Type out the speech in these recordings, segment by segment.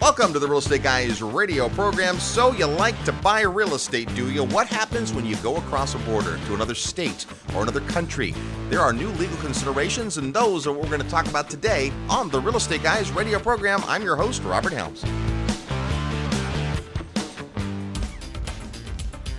Welcome to the Real Estate Guys radio program. So, you like to buy real estate, do you? What happens when you go across a border to another state or another country? There are new legal considerations, and those are what we're going to talk about today on the Real Estate Guys radio program. I'm your host, Robert Helms.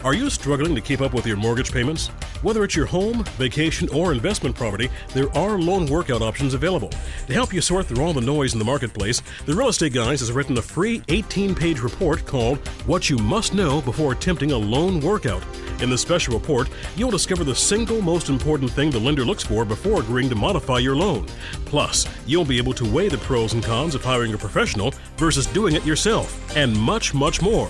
Are you struggling to keep up with your mortgage payments? Whether it's your home, vacation, or investment property, there are loan workout options available. To help you sort through all the noise in the marketplace, the Real Estate Guys has written a free 18 page report called What You Must Know Before Attempting a Loan Workout. In the special report, you'll discover the single most important thing the lender looks for before agreeing to modify your loan. Plus, you'll be able to weigh the pros and cons of hiring a professional versus doing it yourself, and much, much more.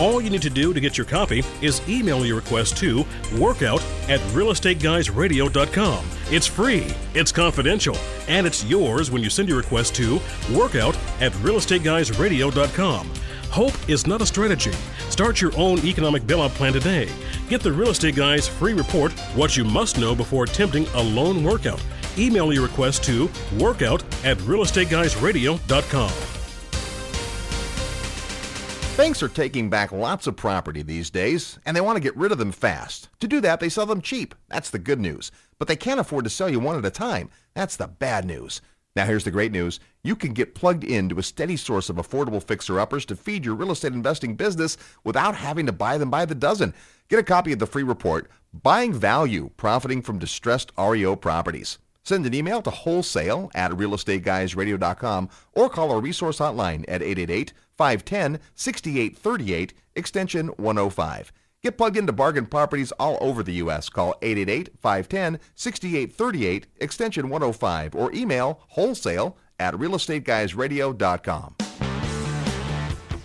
All you need to do to get your copy is email your request to workout at realestateguysradio.com. It's free, it's confidential, and it's yours when you send your request to workout at realestateguysradio.com. Hope is not a strategy. Start your own economic bailout plan today. Get the Real Estate Guys free report, What You Must Know Before Attempting a Loan Workout. Email your request to workout at realestateguysradio.com. Banks are taking back lots of property these days, and they want to get rid of them fast. To do that, they sell them cheap. That's the good news. But they can't afford to sell you one at a time. That's the bad news. Now, here's the great news. You can get plugged into a steady source of affordable fixer-uppers to feed your real estate investing business without having to buy them by the dozen. Get a copy of the free report, Buying Value, Profiting from Distressed REO Properties. Send an email to wholesale at realestateguysradio.com or call our resource hotline at 888 510 6838, extension 105. Get plugged into bargain properties all over the U.S. Call 888 510 6838, extension 105, or email wholesale at realestateguysradio.com.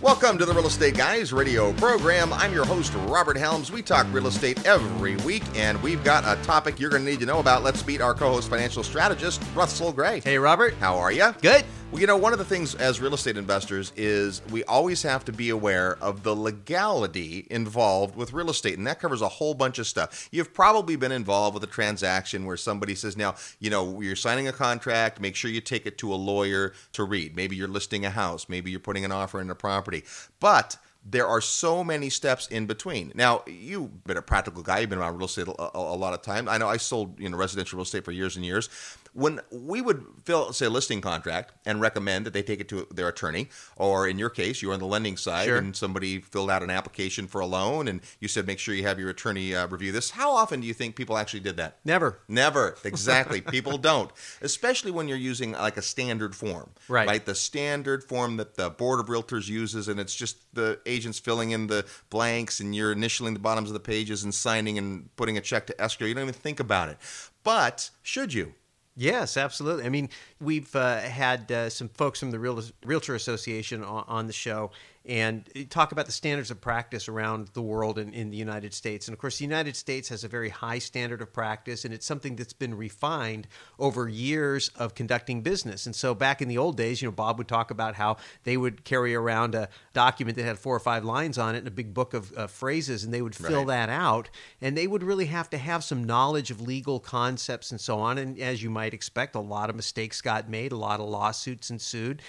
Welcome to the Real Estate Guys radio program. I'm your host, Robert Helms. We talk real estate every week, and we've got a topic you're going to need to know about. Let's meet our co host, financial strategist, Russell Gray. Hey, Robert. How are you? Good. Well, you know, one of the things as real estate investors is we always have to be aware of the legality involved with real estate, and that covers a whole bunch of stuff. You've probably been involved with a transaction where somebody says, now, you know, you're signing a contract, make sure you take it to a lawyer to read. Maybe you're listing a house, maybe you're putting an offer in a property. But there are so many steps in between. Now, you've been a practical guy. You've been around real estate a, a, a lot of time. I know I sold you know residential real estate for years and years when we would fill say a listing contract and recommend that they take it to their attorney or in your case you're on the lending side Sure. and somebody filled out an application for a loan and you said make sure you have your attorney uh, review this how often do you think people actually did that Never. Never. Exactly. People don't. Especially when you're using like a standard form. Right. Right? The standard form that the Board of Realtors uses, and it's just the agents filling in the blanks and you're initialing the bottoms of the pages and signing and putting a check to escrow. You don't even think about it. But should you? Yes, absolutely. I mean, we've uh, had uh, some folks from the Real- Realtor Association on, on the show and talk about the standards of practice around the world and in the United States. And of course, the United States has a very high standard of practice, and it's something that's been refined over years of conducting business. And so, back in the old days, you know, Bob would talk about how they would carry around a document that had four or five lines on it and a big book of uh, phrases, and they would fill Right. that out. And they would really have to have some knowledge of legal concepts and so on. And as you might expect, a lot of mistakes got made, a lot of lawsuits ensued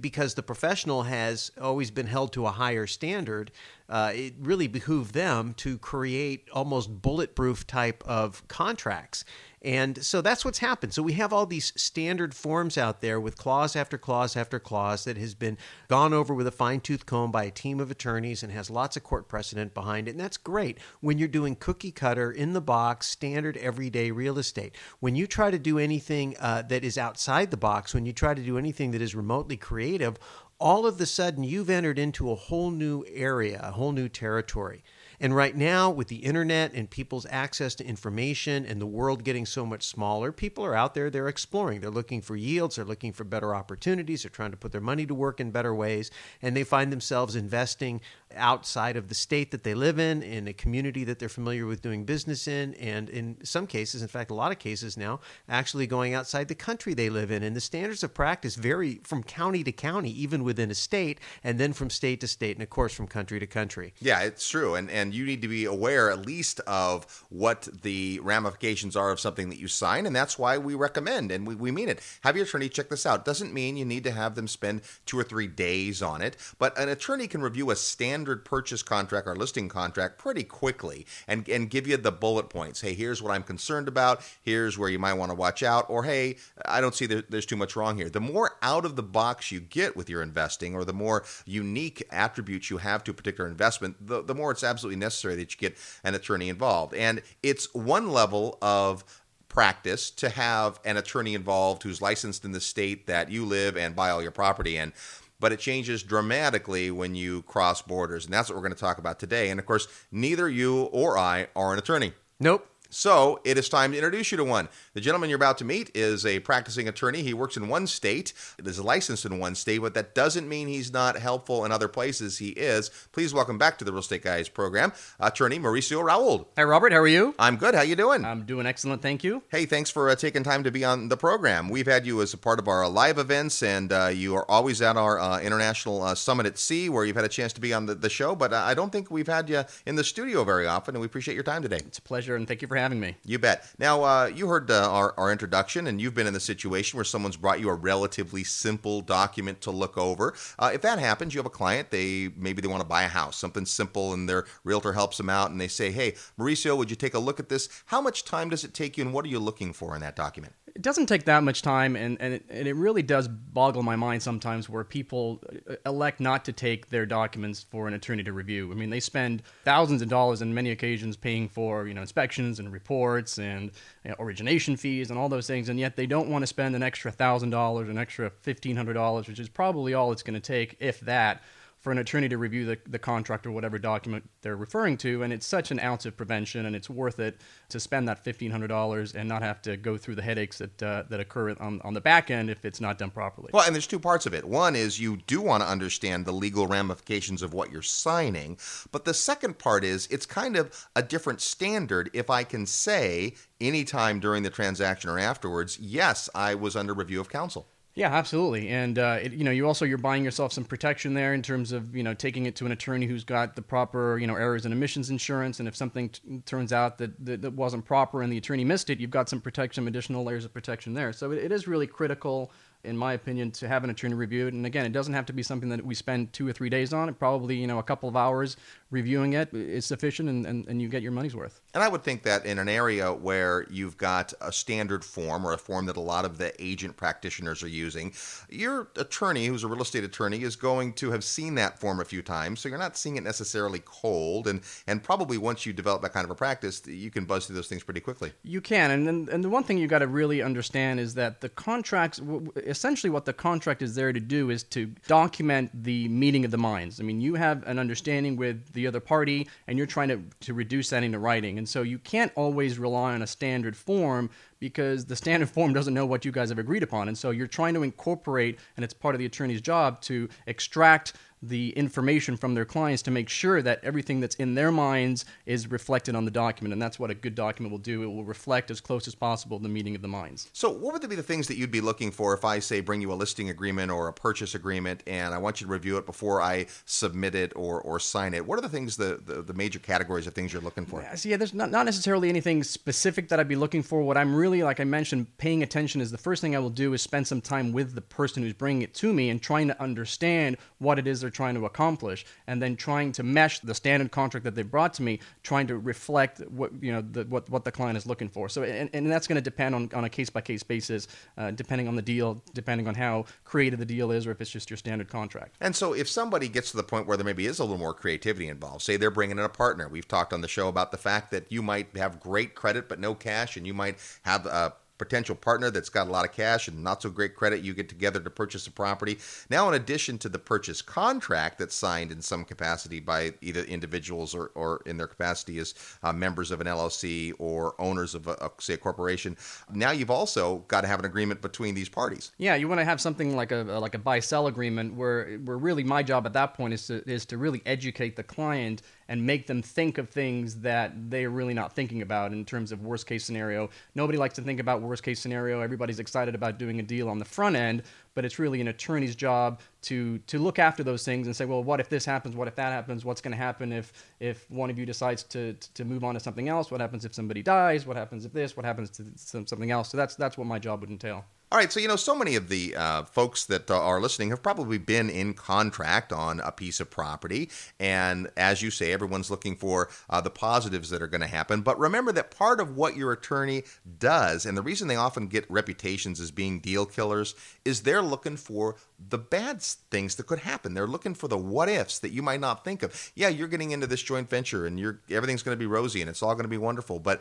because the professional has always been held to a higher standard. Uh, it really behooved them to create almost bulletproof type of contracts. And so that's what's happened. So we have all these standard forms out there with clause after clause after clause that has been gone over with a fine tooth comb by a team of attorneys and has lots of court precedent behind it. And that's great when you're doing cookie cutter, in the box, standard everyday real estate. When you try to do anything uh, that is outside the box, when you try to do anything that is remotely creative, all of the sudden you've entered into a whole new area, a whole new territory. And right now, with the internet and people's access to information and the world getting so much smaller, people are out there, they're exploring. They're looking for yields, they're looking for better opportunities, they're trying to put their money to work in better ways, and they find themselves investing outside of the state that they live in, in a community that they're familiar with doing business in, and in some cases, in fact, a lot of cases now, actually going outside the country they live in. And the standards of practice vary from county to county, even within a state, and then from state to state, and of course, from country to country. Yeah, it's true. And, and you need to be aware at least of what the ramifications are of something that you sign. And that's why we recommend, and we, we mean it, have your attorney check this out. Doesn't mean you need to have them spend two or three days on it, but an attorney can review a standard purchase contract or listing contract pretty quickly and, and give you the bullet points. Hey, here's what I'm concerned about. Here's where you might want to watch out. Or, hey, I don't see there, there's too much wrong here. The more out of the box you get with your investing or the more unique attributes you have to a particular investment, the, the more it's absolutely necessary that you get an attorney involved. And it's one level of practice to have an attorney involved who's licensed in the state that you live and buy all your property in. But it changes dramatically when you cross borders. And that's what we're going to talk about today. And of course, neither you or I are an attorney. Nope. So it is time to introduce you to one. The gentleman you're about to meet is a practicing attorney. He works in one state, is licensed in one state, but that doesn't mean he's not helpful in other places. He is. Please welcome back to the Real Estate Guys program, attorney Mauricio Rauld. Hi, Robert. How are you? I'm good. How you doing? I'm doing excellent. Thank you. Hey, thanks for uh, taking time to be on the program. We've had you as a part of our live events, and uh, you are always at our uh, international uh, summit at sea, where you've had a chance to be on the, the show. But uh, I don't think we've had you in the studio very often, and we appreciate your time today. It's a pleasure, and thank you for having me. You bet. Now, uh, you heard uh, our, our introduction, and you've been in the situation where someone's brought you a relatively simple document to look over. Uh, if that happens, you have a client, they maybe they want to buy a house, something simple, and their realtor helps them out, and they say, "Hey, Mauricio, would you take a look at this? How much time does it take you, and what are you looking for in that document?" It doesn't take that much time, and, and, it, and it really does boggle my mind sometimes where people uh, elect not to take their documents for an attorney to review. I mean, they spend thousands of dollars in many occasions paying for you know inspections and reports and you know, origination fees and all those things, and yet they don't want to spend an extra thousand dollars, an extra fifteen hundred dollars, which is probably all it's going to take, if that, for an attorney to review the, the contract or whatever document they're referring to. And it's such an ounce of prevention, and it's worth it to spend that $1,500 and not have to go through the headaches that, uh, that occur on, on the back end if it's not done properly. Well, and there's two parts of it. One is you do want to understand the legal ramifications of what you're signing. But the second part is it's kind of a different standard if I can say anytime during the transaction or afterwards, yes, I was under review of counsel. Yeah, absolutely, and uh, it, you know, you also you're buying yourself some protection there in terms of you know taking it to an attorney who's got the proper you know errors and omissions insurance, and if something t- turns out that, that, that wasn't proper and the attorney missed it, you've got some protection, additional layers of protection there. So it, it is really critical in my opinion, to have an attorney review it. And again, it doesn't have to be something that we spend two or three days on. It probably, you know, a couple of hours reviewing it is sufficient and, and, and you get your money's worth. And I would think that in an area where you've got a standard form or a form that a lot of the agent practitioners are using, your attorney, who's a real estate attorney, is going to have seen that form a few times. So you're not seeing it necessarily cold. And, and probably once you develop that kind of a practice, you can buzz through those things pretty quickly. You can. And, and, and the one thing you got to really understand is that the contracts, essentially what the contract is there to do is to document the meeting of the minds. I mean, you have an understanding with the other party and you're trying to, to reduce that into writing. And so you can't always rely on a standard form because the standard form doesn't know what you guys have agreed upon. And so you're trying to incorporate, and it's part of the attorney's job to extract the information from their clients to make sure that everything that's in their minds is reflected on the document. And that's what a good document will do. It will reflect as close as possible the meeting of the minds. So, what would be the things that you'd be looking for if I say bring you a listing agreement or a purchase agreement and I want you to review it before I submit it or, or sign it? What are the things, the, the, the major categories of things you're looking for? Yeah, so yeah, there's not, not necessarily anything specific that I'd be looking for. What I'm really, like I mentioned, paying attention is the first thing I will do is spend some time with the person who's bringing it to me and trying to understand what it is they're trying to accomplish, and then trying to mesh the standard contract that they brought to me, trying to reflect what you know the, what what the client is looking for. So, and, and that's going to depend on, on a case by case basis, uh, depending on the deal, depending on how creative the deal is, or if it's just your standard contract. And so, if somebody gets to the point where there maybe is a little more creativity involved, say they're bringing in a partner. We've talked on the show about the fact that you might have great credit but no cash, and you might have a potential partner that's got a lot of cash and not so great credit. You get together to purchase a property. Now, in addition to the purchase contract that's signed in some capacity by either individuals or, or in their capacity as uh, members of an LLC or owners of, a, a, say, a corporation, now you've also got to have an agreement between these parties. Yeah, you want to have something like a like a buy sell agreement where where really my job at that point is to is to really educate the client and make them think of things that they're really not thinking about in terms of worst case scenario. Nobody likes to think about worst case scenario. Everybody's excited about doing a deal on the front end, but it's really an attorney's job to to look after those things and say, well, what if this happens? What if that happens? What's going to happen if if one of you decides to to move on to something else? What happens if somebody dies? What happens if this? What happens to something else? So that's that's what my job would entail. All right, so you know, so many of the uh, folks that uh, are listening have probably been in contract on a piece of property, and as you say, everyone's looking for uh, the positives that are going to happen. But remember that part of what your attorney does, and the reason they often get reputations as being deal killers, is they're looking for the bad things that could happen. They're looking for the what ifs that you might not think of. Yeah, you're getting into this joint venture, and you're everything's going to be rosy, and it's all going to be wonderful, but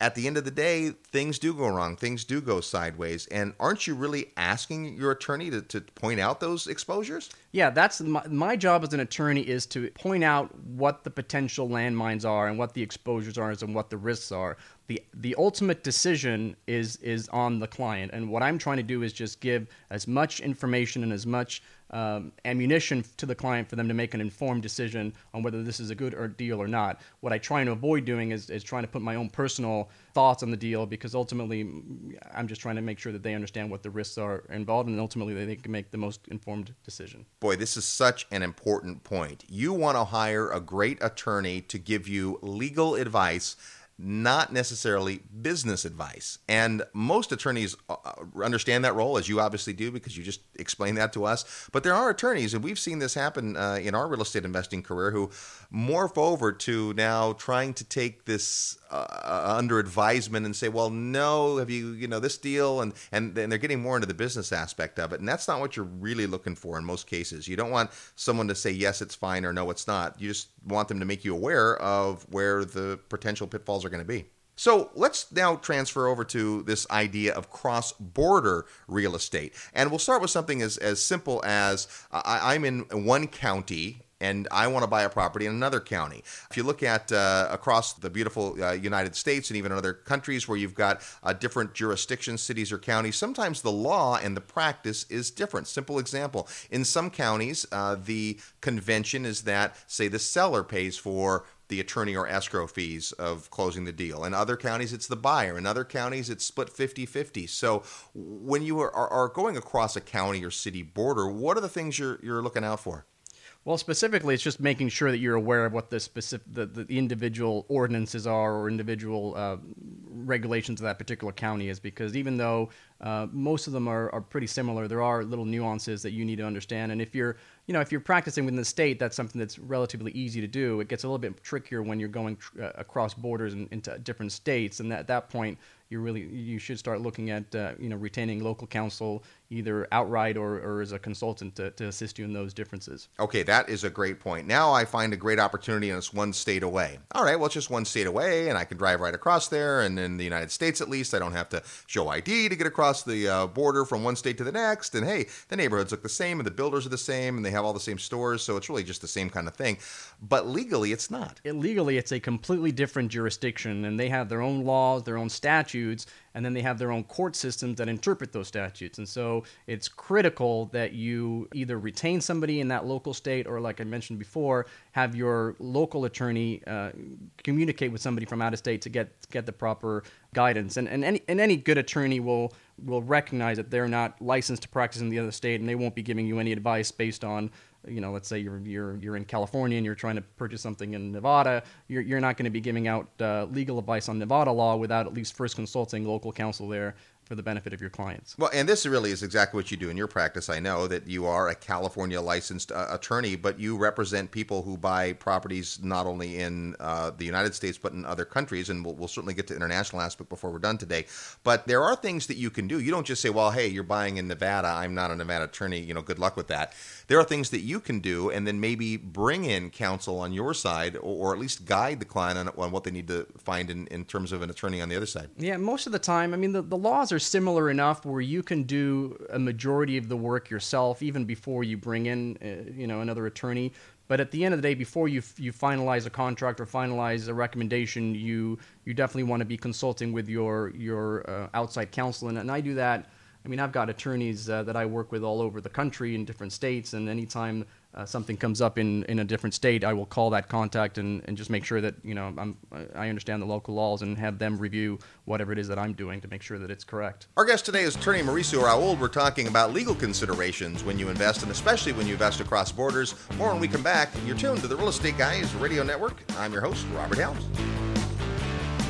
at the end of the day, things do go wrong. Things do go sideways. And aren't you really asking your attorney to, to point out those exposures? Yeah, that's my, my job as an attorney is to point out what the potential landmines are and what the exposures are and what the risks are. The, the ultimate decision is is on the client and what i'm trying to do is just give as much information and as much um, ammunition to the client for them to make an informed decision on whether this is a good or deal or not. What I try and avoid doing is, is trying to put my own personal thoughts on the deal because ultimately I'm just trying to make sure that they understand what the risks are involved and ultimately they can make the most informed decision. Boy, this is such an important point. You want to hire a great attorney to give you legal advice not necessarily business advice. And most attorneys uh, uh, understand that role, as you obviously do, because you just explained that to us. But there are attorneys, and we've seen this happen uh, in our real estate investing career, who morph over to now trying to take this uh, uh, under advisement and say, well, no, have you, you know, this deal, and, and and they're getting more into the business aspect of it, and that's not what you're really looking for in most cases. You don't want someone to say yes, it's fine, or no, it's not. You just want them to make you aware of where the potential pitfalls are going to be. So let's now transfer over to this idea of cross border real estate. And we'll start with something as, as simple as I, I'm in one county and I want to buy a property in another county. If you look at uh, across the beautiful uh, United States and even in other countries where you've got uh, different jurisdictions, cities, or counties, sometimes the law and the practice is different. Simple example in some counties, uh, the convention is that, say, the seller pays for the attorney or escrow fees of closing the deal. In other counties, it's the buyer. In other counties, it's split 50 50. So when you are, are, going across a county or city border, what are the things you're, you're looking out for? Well, specifically, it's just making sure that you're aware of what the specific, the, the individual ordinances are or individual uh, regulations of that particular county is. Because even though uh, most of them are, are pretty similar, there are little nuances that you need to understand. And if you're, you know, if you're practicing within the state, that's something that's relatively easy to do. It gets a little bit trickier when you're going tr- uh, across borders and into different states, and at that point, you really you should start looking at uh, you know retaining local counsel either outright or, or as a consultant to, to assist you in those differences. Okay, that is a great point. Now I find a great opportunity and it's one state away. All right, well, it's just one state away and I can drive right across there. And in the United States, at least, I don't have to show ID to get across the uh, border from one state to the next. And hey, the neighborhoods look the same and the builders are the same and they have all the same stores. So it's really just the same kind of thing. But legally, it's not. Legally, it's a completely different jurisdiction and they have their own laws, their own statutes and then they have their own court systems that interpret those statutes. And so it's critical that you either retain somebody in that local state or, like I mentioned before, have your local attorney uh, communicate with somebody from out of state to get get the proper guidance. And, and, any, and any good attorney will will recognize that they're not licensed to practice in the other state and they won't be giving you any advice based on you know, let's say you're you're you're in California and you're trying to purchase something in Nevada, you're you're not going to be giving out uh, legal advice on Nevada law without at least first consulting local counsel there for the benefit of your clients. Well, and this really is exactly what you do in your practice. I know that you are a California licensed uh, attorney, but you represent people who buy properties not only in uh, the United States but in other countries, and we'll, we'll certainly get to international aspect before we're done today. But there are things that you can do. You don't just say, "Well, hey, you're buying in Nevada. I'm not a Nevada attorney. You know, good luck with that." There are things that you can do, and then maybe bring in counsel on your side, or, or at least guide the client on, on what they need to find in, in terms of an attorney on the other side. Yeah, most of the time, I mean, the, the laws are similar enough where you can do a majority of the work yourself, even before you bring in, uh, you know, another attorney. But at the end of the day, before you you finalize a contract or finalize a recommendation, you you definitely want to be consulting with your your uh, outside counsel, and, and I do that. I mean, I've got attorneys uh, that I work with all over the country in different states, and anytime uh, something comes up in, in a different state, I will call that contact and, and just make sure that you know I'm, I understand the local laws and have them review whatever it is that I'm doing to make sure that it's correct. Our guest today is attorney Mauricio Rauld. We're talking about legal considerations when you invest, and especially when you invest across borders. More when we come back. You're tuned to the Real Estate Guys Radio Network. I'm your host, Robert Helms.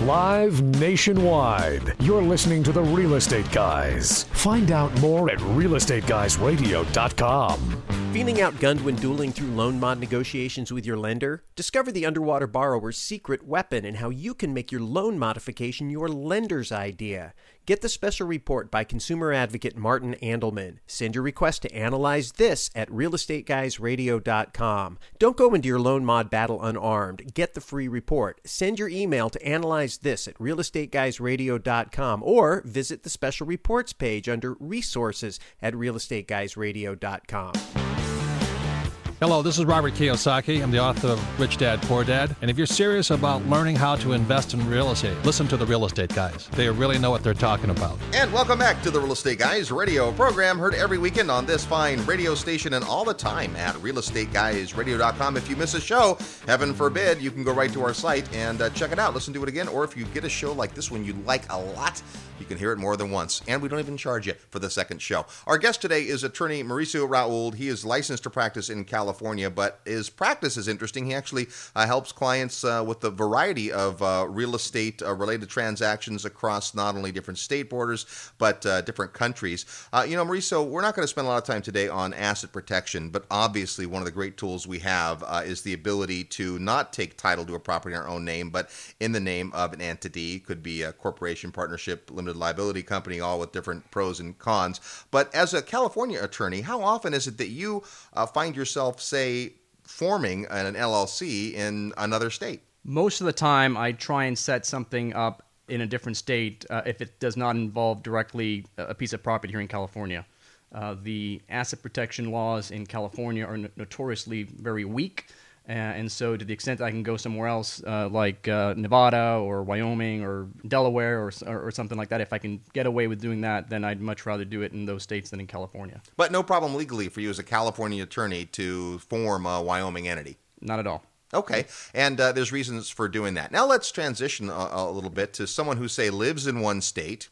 Live nationwide. You're listening to the Real Estate Guys. Find out more at realestateguysradio.com. Feeling outgunned when dueling through loan mod negotiations with your lender? Discover the underwater borrower's secret weapon and how you can make your loan modification your lender's idea. Get the special report by consumer advocate Martin Andelman. Send your request to analyze this at realestateguysradio.com. Don't go into your loan mod battle unarmed. Get the free report. Send your email to analyze this at realestateguysradio.com or visit the special reports page under resources at realestateguysradio.com. Hello, this is Robert Kiyosaki. I'm the author of Rich Dad Poor Dad. And if you're serious about learning how to invest in real estate, listen to the real estate guys. They really know what they're talking about. And welcome back to the Real Estate Guys radio program, heard every weekend on this fine radio station and all the time at realestateguysradio.com. If you miss a show, heaven forbid, you can go right to our site and uh, check it out, listen to it again. Or if you get a show like this one you like a lot, you can hear it more than once. And we don't even charge you for the second show. Our guest today is attorney Mauricio Rauld. He is licensed to practice in California, but his practice is interesting. He actually uh, helps clients uh, with a variety of uh, real estate uh, related transactions across not only different state borders, but uh, different countries. Uh, you know, Mauricio, we're not going to spend a lot of time today on asset protection, but obviously one of the great tools we have is the ability to not take title to a property in our own name, but in the name of an entity. Could be a corporation, partnership, limited liability company, all with different pros and cons. But as a California attorney, how often is it that you uh, find yourself, say, forming an LLC in another state? Most of the time, I try and set something up in a different state uh, if it does not involve directly a piece of property here in California. Uh, the asset protection laws in California are notoriously very weak. And so, to the extent that I can go somewhere else, uh, like uh, Nevada or Wyoming or Delaware or, or, or, something like that, if I can get away with doing that, then I'd much rather do it in those states than in California. But no problem legally for you as a California attorney to form a Wyoming entity? Not at all. Okay, and uh, there's reasons for doing that. Now let's transition a, a little bit to someone who, say, lives in one state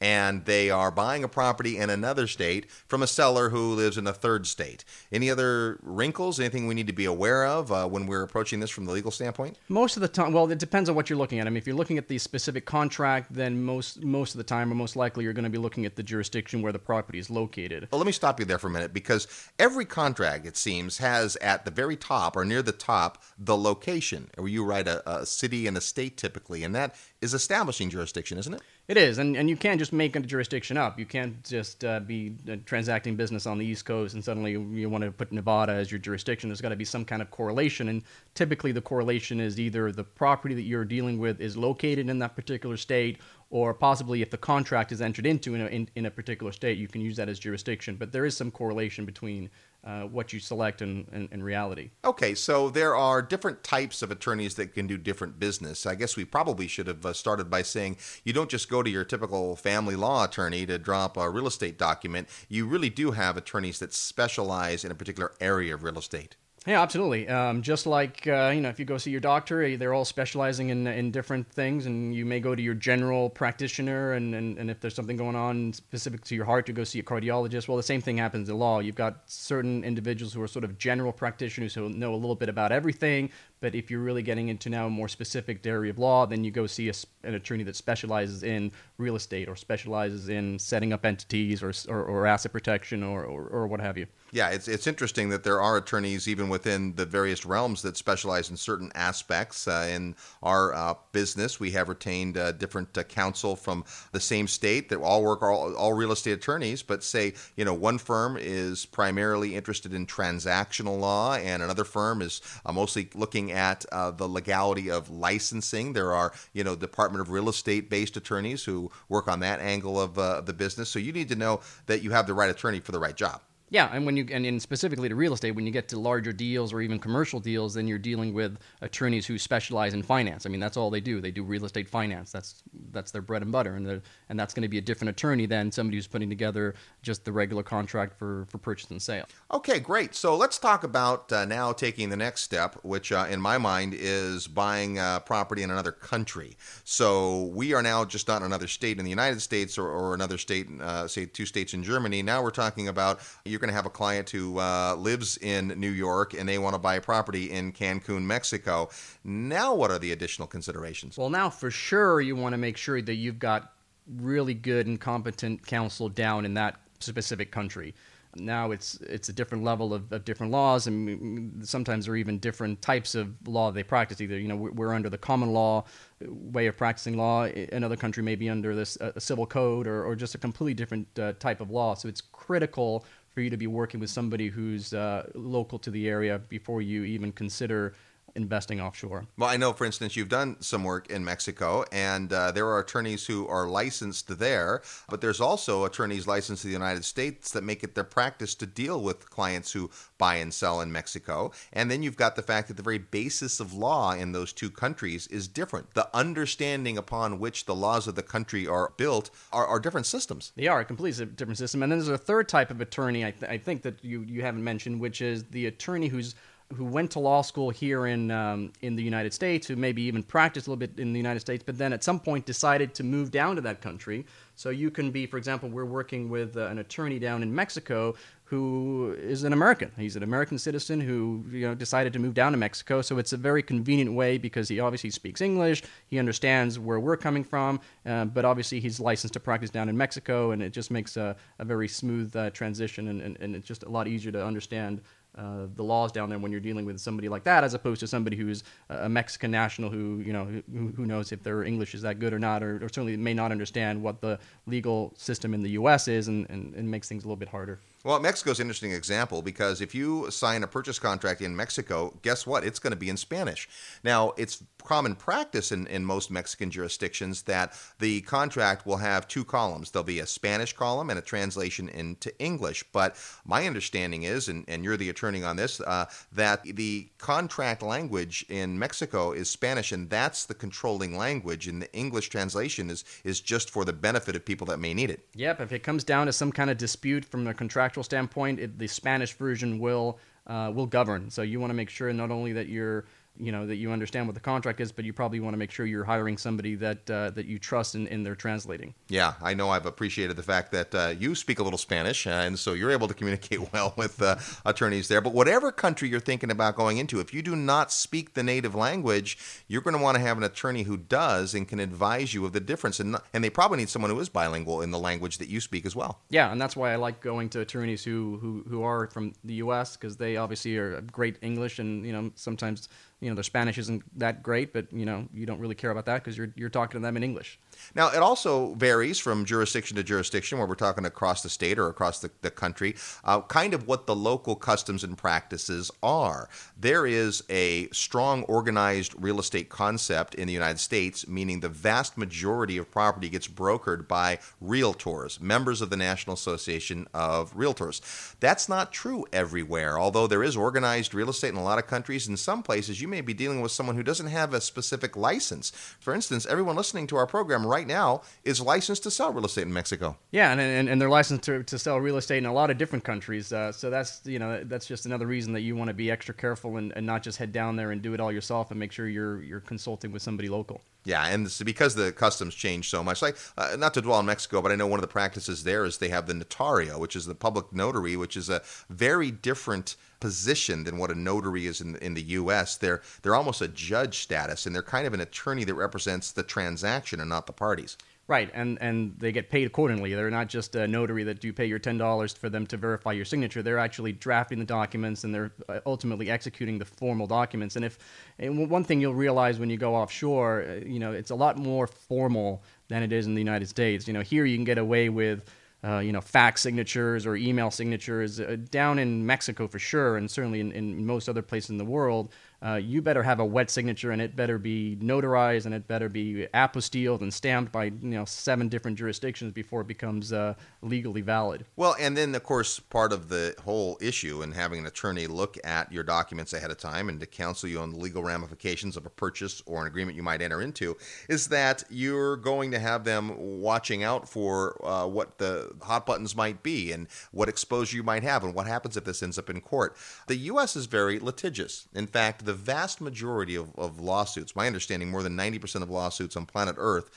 and they are buying a property in another state from a seller who lives in a third state. Any other wrinkles, anything we need to be aware of uh, when we're approaching this from the legal standpoint? Most of the time, well, it depends on what you're looking at. I mean, if you're looking at the specific contract, then most most of the time, or most likely, you're going to be looking at the jurisdiction where the property is located. Well, let me stop you there for a minute because every contract, it seems, has at the very top or near the top the location, where you write a, a city and a state typically, and that is establishing jurisdiction, isn't it? It is, and, and you can't just make a jurisdiction up. You can't just uh, be uh, transacting business on the East Coast and suddenly you want to put Nevada as your jurisdiction. There's got to be some kind of correlation, and typically the correlation is either the property that you're dealing with is located in that particular state, or possibly if the contract is entered into in a, in, in a particular state, you can use that as jurisdiction. But there is some correlation between uh, what you select in, in, in, reality. Okay, so there are different types of attorneys that can do different business. I guess we probably should have uh, started by saying you don't just go to your typical family law attorney to drop a real estate document. You really do have attorneys that specialize in a particular area of real estate. Yeah, absolutely. Um, just like uh, you know, if you go see your doctor, eh, they're all specializing in in different things, and you may go to your general practitioner, and, and, and if there's something going on specific to your heart, you go see a cardiologist. Well, the same thing happens in law. You've got certain individuals who are sort of general practitioners who know a little bit about everything, But if you're really getting into now a more specific area of law, then you go see a, an attorney that specializes in real estate or specializes in setting up entities or, or, or asset protection or, or, or what have you. Yeah, it's it's interesting that there are attorneys even within the various realms that specialize in certain aspects. Uh, in our uh, business, we have retained uh, different uh, counsel from the same state that all work all, all real estate attorneys. But say you know one firm is primarily interested in transactional law, and another firm is uh, mostly looking at uh, the legality of licensing. There are you know Department of Real Estate based attorneys who work on that angle of the business. So you need to know that you have the right attorney for the right job. Yeah, and when you and, specifically to real estate, when you get to larger deals or even commercial deals, then you're dealing with attorneys who specialize in finance. I mean, that's all they do. They do real estate finance. That's that's their bread and butter, and and that's going to be a different attorney than somebody who's putting together just the regular contract for for purchase and sale. Okay, great. So let's talk about uh, now taking the next step, which uh, in my mind is buying uh, property in another country. So we are now just not another state in the United States or, or another state, uh, say two states in Germany. Now we're talking about you you're going to have a client who uh, lives in New York and they want to buy a property in Cancun, Mexico. Now, what are the additional considerations? Well, now for sure you want to make sure that you've got really good and competent counsel down in that specific country now it's it's a different level of, of different laws and sometimes there are even different types of law they practice either you know we're under the common law way of practicing law another country may be under this uh, a civil code or, or just a completely different uh, type of law so it's critical for you to be working with somebody who's uh, local to the area before you even consider investing offshore. Well, I know, for instance, you've done some work in Mexico, and uh, there are attorneys who are licensed there, but there's also attorneys licensed in the United States that make it their practice to deal with clients who buy and sell in Mexico. And then you've got the fact that the very basis of law in those two countries is different. The understanding upon which the laws of the country are built are, are different systems. They are a completely different system. And then there's a third type of attorney I, th- I think that you, you haven't mentioned, which is the attorney who's who went to law school here in um, in the United States, who maybe even practiced a little bit in the United States, but then at some point decided to move down to that country. So you can be, for example, we're working with uh, an attorney down in Mexico who is an American. He's an American citizen who you know decided to move down to Mexico. So it's a very convenient way because he obviously speaks English, he understands where we're coming from, uh, but obviously he's licensed to practice down in Mexico, and it just makes a, a very smooth uh, transition, and, and, and it's just a lot easier to understand uh, the laws down there when you're dealing with somebody like that, as opposed to somebody who's a Mexican national who you know who, who knows if their English is that good or not, or, or, certainly may not understand what the legal system in the U.S. is, and, and, and makes things a little bit harder. Well, Mexico's an interesting example because if you sign a purchase contract in Mexico, guess what? It's going to be in Spanish. Now, it's common practice in, in most Mexican jurisdictions that the contract will have two columns. There'll be a Spanish column and a translation into English. But my understanding is, and, and you're the attorney on this, uh, that the contract language in Mexico is Spanish, and that's the controlling language, and the English translation is, is just for the benefit of people that may need it. Yep, if it comes down to some kind of dispute from a contract contractual standpoint, it, the Spanish version will uh, will govern. So you want to make sure not only that you're you know that you understand what the contract is, but you probably want to make sure you're hiring somebody that uh, that you trust in, in their translating. Yeah, I know. I've appreciated the fact that uh, you speak a little Spanish, uh, and so you're able to communicate well with uh, attorneys there. But whatever country you're thinking about going into, if you do not speak the native language, you're going to want to have an attorney who does and can advise you of the difference. And and they probably need someone who is bilingual in the language that you speak as well. Yeah, and that's why I like going to attorneys who who, who are from the U.S. because they obviously are great English, and you know sometimes you know their Spanish isn't that great, but you know you don't really care about that because you're you're talking to them in English. Now it also varies from jurisdiction to jurisdiction, where we're talking across the state or across the, the country, uh, kind of what the local customs and practices are. There is a strong organized real estate concept in the United States, meaning the vast majority of property gets brokered by realtors, members of the National Association of Realtors. That's not true everywhere, although there is organized real estate in a lot of countries. In some places, you may be dealing with someone who doesn't have a specific license. For instance, everyone listening to our program right now is licensed to sell real estate in Mexico. Yeah, and, and, and they're licensed to, to sell real estate in a lot of different countries. Uh, so that's you know that's just another reason that you want to be extra careful and, and not just head down there and do it all yourself and make sure you're you're consulting with somebody local. Yeah, and this, because the customs change so much, like uh, not to dwell on Mexico, but I know one of the practices there is they have the notario, which is the public notary, which is a very different position than what a notary is in, in the U.S. They're they're almost a judge status, and they're kind of an attorney that represents the transaction and not the parties. Right, and and they get paid accordingly. They're not just a notary that you pay your ten dollars for them to verify your signature. They're actually drafting the documents and they're uh, ultimately executing the formal documents. And if and one thing you'll realize when you go offshore, uh, you know, it's a lot more formal than it is in the United States. You know, here you can get away with uh, you know, fax signatures or email signatures. Uh, down in Mexico, for sure, and certainly in, in most other places in the world, uh, you better have a wet signature and it better be notarized and it better be apostilled and stamped by you know seven different jurisdictions before it becomes uh, legally valid. Well, and then of course part of the whole issue in having an attorney look at your documents ahead of time and to counsel you on the legal ramifications of a purchase or an agreement you might enter into is that you're going to have them watching out for uh, what the hot buttons might be and what exposure you might have and what happens if this ends up in court. The U.S. is very litigious. In fact, the vast majority of, of lawsuits, my understanding, more than 90% of lawsuits on planet Earth,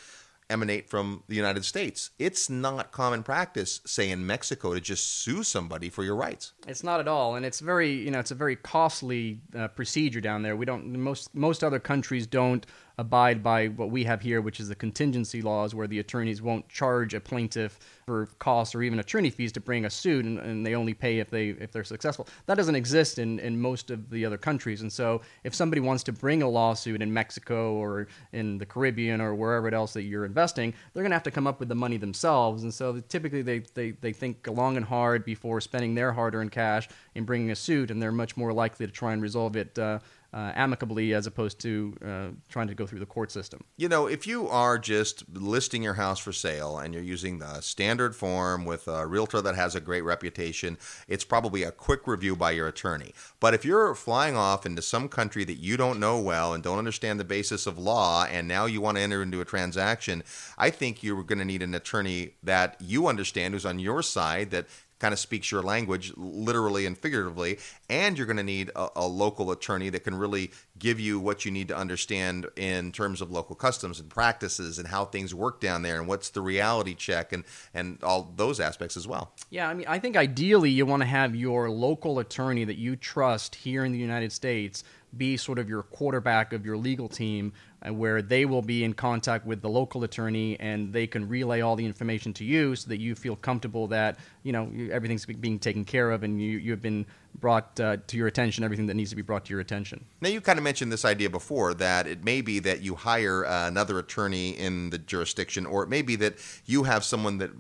emanate from the United States. It's not common practice, say in Mexico, to just sue somebody for your rights. It's not at all, and it's very, you know, it's a very costly uh, procedure down there. We don't most most other countries don't abide by what we have here, which is the contingency laws, where the attorneys won't charge a plaintiff for costs or even attorney fees to bring a suit, and, and, they only pay if they if they're successful. That doesn't exist in, in most of the other countries, and so if somebody wants to bring a lawsuit in Mexico or in the Caribbean or wherever else that you're investing, they're going to have to come up with the money themselves, and so typically they, they they think long and hard before spending their hard-earned cash in bringing a suit, and they're much more likely to try and resolve it. Uh, uh, amicably as opposed to uh, trying to go through the court system. You know, if you are just listing your house for sale and you're using the standard form with a realtor that has a great reputation, it's probably a quick review by your attorney. But if you're flying off into some country that you don't know well and don't understand the basis of law, and now you want to enter into a transaction, I think you're going to need an attorney that you understand who's on your side that kind of speaks your language literally and figuratively and you're going to need a, a, local attorney that can really give you what you need to understand in terms of local customs and practices and how things work down there and what's the reality check and and all those aspects as well. Yeah i mean i think ideally you want to have your local attorney that you trust here in the united states be sort of your quarterback of your legal team Uh, where they will be in contact with the local attorney and they can relay all the information to you so that you feel comfortable that you know everything's being taken care of and you you've been brought uh, to your attention everything that needs to be brought to your attention. Now you kind of mentioned this idea before that it may be that you hire uh, another attorney in the jurisdiction, or it may be that you have someone that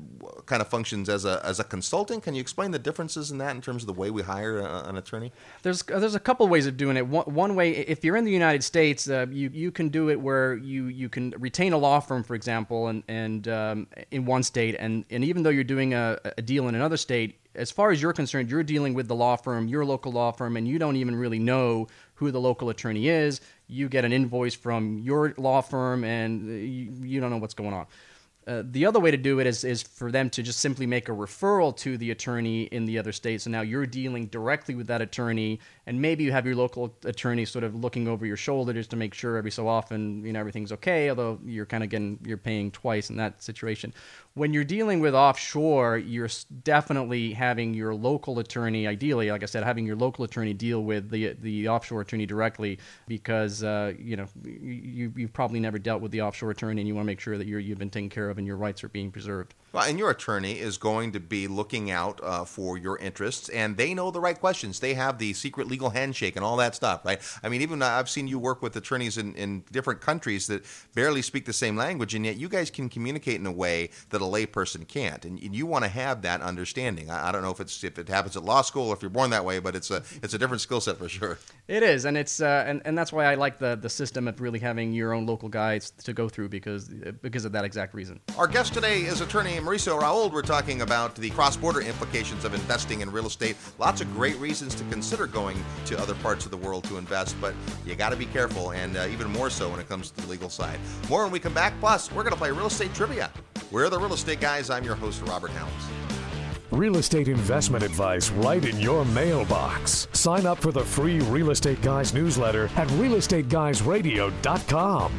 kind of functions as a as a consultant. Can you explain the differences in that in terms of the way we hire a, uh, an attorney? There's there's a couple ways of doing it. One, one way, if you're in the United States, uh, you you can do it where you you can retain a law firm, for example, and and um, in one state, and and even though you're doing a, a deal in another state, as far as you're concerned, you're dealing with the law firm, your local law firm, and you don't even really know who the local attorney is. You get an invoice from your law firm, and you, you don't know what's going on. Uh, the other way to do it is, is for them to just simply make a referral to the attorney in the other state. So now you're dealing directly with that attorney, and maybe you have your local attorney sort of looking over your shoulder just to make sure every so often you know everything's okay. Although you're kind of getting you're paying twice in that situation when you're dealing with offshore, you're definitely having your local attorney, ideally, like I said, having your local attorney deal with the the offshore attorney directly, because uh, you know you you've probably never dealt with the offshore attorney, and you want to make sure that you're you've been taken care of and your rights are being preserved. Well, and your attorney is going to be looking out uh, for your interests, and they know the right questions. They have the secret legal handshake and all that stuff, right? I mean, even I've seen you work with attorneys in, in different countries that barely speak the same language, and yet you guys can communicate in a way that a layperson can't, and, and you want to have that understanding. I, I, don't know if it's if it happens at law school or if you're born that way, but it's a it's a different skill set for sure. It is, and it's uh, and and that's why I like the the system of really having your own local guides to go through because because of that exact reason. Our guest today is attorney Mauricio Rauld. We're talking about the cross border implications of investing in real estate. Lots of great reasons to consider going to other parts of the world to invest, but you got to be careful, and uh, even more so when it comes to the legal side. More when we come back. Plus, we're going to play real estate trivia. We're the Real Estate Guys. I'm your host, Robert Helms. Real estate investment advice right in your mailbox. Sign up for the free Real Estate Guys newsletter at realestateguysradio.com.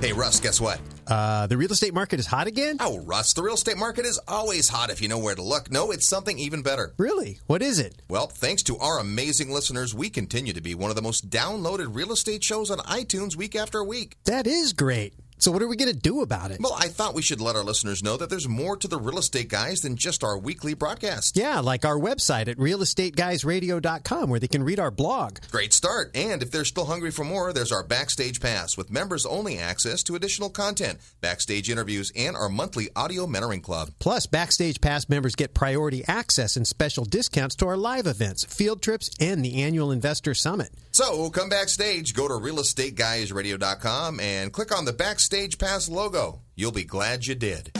Hey, Russ, guess what? Uh, the real estate market is hot again? Oh, Russ, the real estate market is always hot if you know where to look. No, it's something even better. Really? What is it? Well, thanks to our amazing listeners, we continue to be one of the most downloaded real estate shows on iTunes week after week. That is great. So, what are we going to do about it? Well, I thought we should let our listeners know that there's more to the real estate guys than just our weekly broadcast. Yeah, like our website at realestateguysradio.com where they can read our blog. Great start. And if they're still hungry for more, there's our Backstage Pass with members only access to additional content, backstage interviews, and our monthly audio mentoring club. Plus, Backstage Pass members get priority access and special discounts to our live events, field trips, and the annual Investor Summit. So come backstage, go to realestateguysradio.com and click on the Backstage Pass logo. You'll be glad you did.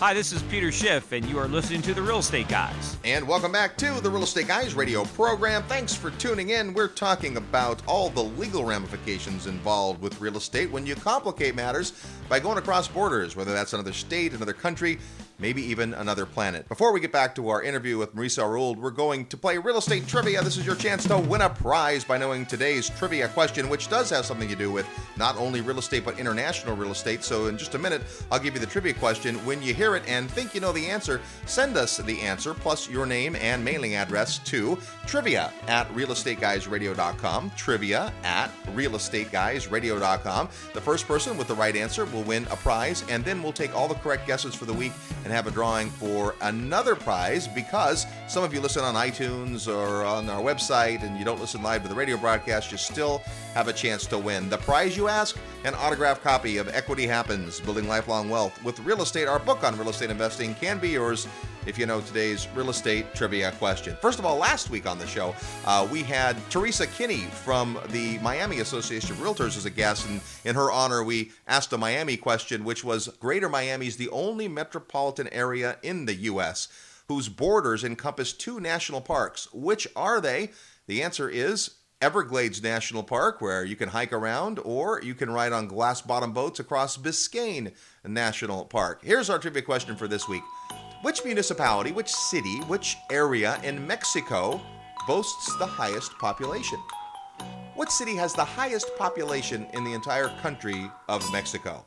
Hi, this is Peter Schiff, and you are listening to The Real Estate Guys. And welcome back to the Real Estate Guys radio program. Thanks for tuning in. We're talking about all the legal ramifications involved with real estate when you complicate matters by going across borders, whether that's another state, another country, maybe even another planet. Before we get back to our interview with Marisa Rauld, we're going to play real estate trivia. This is your chance to win a prize by knowing today's trivia question, which does have something to do with not only real estate but international real estate. So, in just a minute, I'll give you the trivia question. When you hear it and think you know the answer, send us the answer plus your name and mailing address to trivia at realestateguysradio.com. Trivia at realestateguysradio.com. The first person with the right answer will win a prize, and then we'll take all the correct guesses for the week and have a drawing for another prize because some of you listen on iTunes or on our website and you don't listen live to the radio broadcast, you still have a chance to win. The prize you ask? An autographed copy of Equity Happens Building Lifelong Wealth with Real Estate. Our book on real estate investing can be yours if you know today's real estate trivia question. First of all, last week on the show, uh, we had Teresa Kinney from the Miami Association of Realtors as a guest, and in her honor, we asked a Miami question, which was Greater Miami is the only metropolitan area in the U.S. whose borders encompass two national parks. Which are they? The answer is Everglades National Park, where you can hike around, or you can ride on glass bottom boats across Biscayne National Park. Here's our trivia question for this week Which municipality, which city, which area in Mexico boasts the highest population? What city has the highest population in the entire country of Mexico?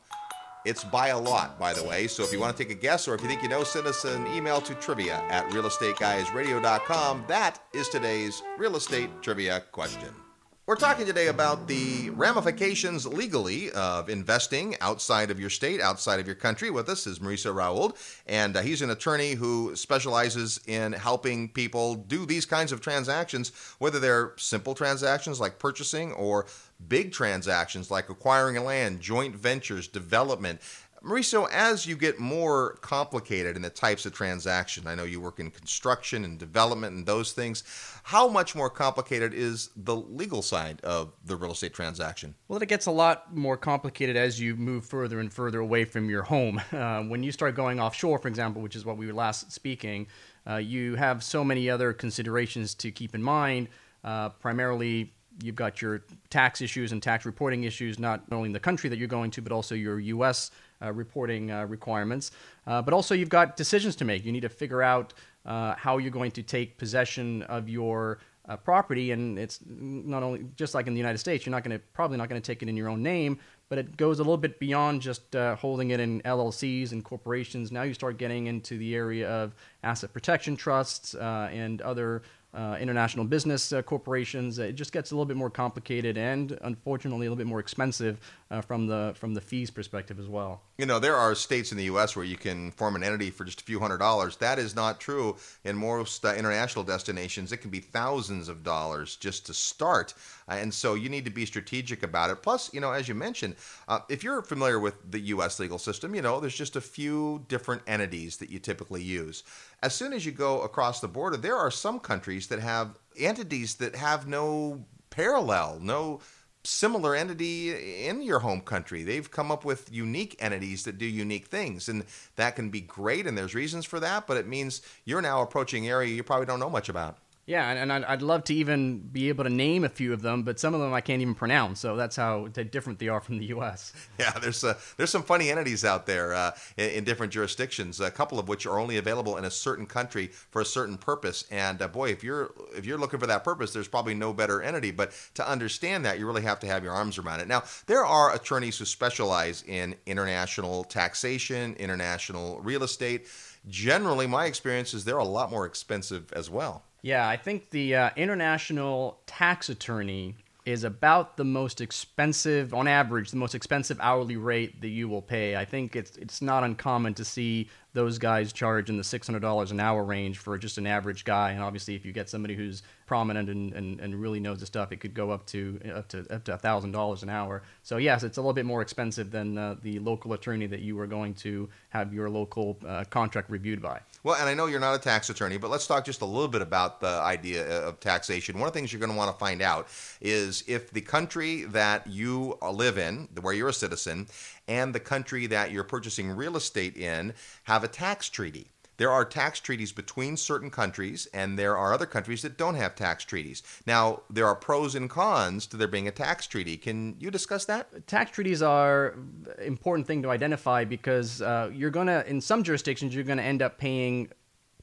It's by a lot, by the way. So if you want to take a guess or if you think you know, send us an email to trivia at realestateguysradio.com. That is today's real estate trivia question. We're talking today about the ramifications legally of investing outside of your state, outside of your country. With us is Mauricio Rauld, and uh, he's an attorney who specializes in helping people do these kinds of transactions, whether they're simple transactions like purchasing or big transactions like acquiring land, joint ventures, development. Mauricio, as you get more complicated in the types of transaction, I know you work in construction and development and those things. How much more complicated is the legal side of the real estate transaction? Well, it gets a lot more complicated as you move further and further away from your home. Uh, when you start going offshore, for example, which is what we were last speaking, uh, you have so many other considerations to keep in mind. Uh, primarily, you've got your tax issues and tax reporting issues, not only in the country that you're going to, but also your U.S. Uh, reporting uh, requirements. Uh, but also, you've got decisions to make. You need to figure out uh, how you're going to take possession of your uh, property, and it's not only just like in the United States. You're not going to probably not going to take it in your own name, but it goes a little bit beyond just uh, holding it in LLCs and corporations. Now you start getting into the area of asset protection trusts and other uh, international business uh, corporations. It just gets a little bit more complicated and, unfortunately, a little bit more expensive uh, from the from the fees perspective as well. You know, there are states in the U.S. where you can form an entity for just a few hundred dollars. That is not true in most uh, international destinations. It can be thousands of dollars just to start, uh, and so you need to be strategic about it. Plus, you know, as you mentioned, uh, if you're familiar with the U.S. legal system, you know there's just a few different entities that you typically use. As soon as you go across the border, there are some countries that have entities that have no parallel, no similar entity in your home country. They've come up with unique entities that do unique things, and that can be great, and there's reasons for that, but it means you're now approaching area you probably don't know much about. Yeah, and, and I'd, love to even be able to name a few of them, but some of them I can't even pronounce. So that's how different they are from the U.S. Yeah, there's uh, there's some funny entities out there uh, in, in, different jurisdictions. A couple of which are only available in a certain country for a certain purpose. And uh, boy, if you're if you're looking for that purpose, there's probably no better entity. But to understand that, you really have to have your arms around it. Now, there are attorneys who specialize in international taxation, international real estate. Generally, my experience is they're a lot more expensive as well. Yeah, I think the uh, international tax attorney is about the most expensive, on average, the most expensive hourly rate that you will pay. I think it's it's not uncommon to see those guys charge in the $600 an hour range for just an average guy. And obviously, if you get somebody who's prominent and, and, and really knows the stuff, it could go up to up to up to thousand dollars an hour. So yes, it's a little bit more expensive than uh, the local attorney that you are going to have your local uh, contract reviewed by. Well, and I know you're not a tax attorney, but let's talk just a little bit about the idea uh, of taxation. One of the things you're going to want to find out is if the country that you uh, live in, where you're a citizen, and the country that you're purchasing real estate in have a tax treaty. There are tax treaties between certain countries, and there are other countries that don't have tax treaties. Now, there are pros and cons to there being a tax treaty. Can you discuss that? Tax treaties are an important thing to identify because uh, you're going to, in some jurisdictions, you're going to end up paying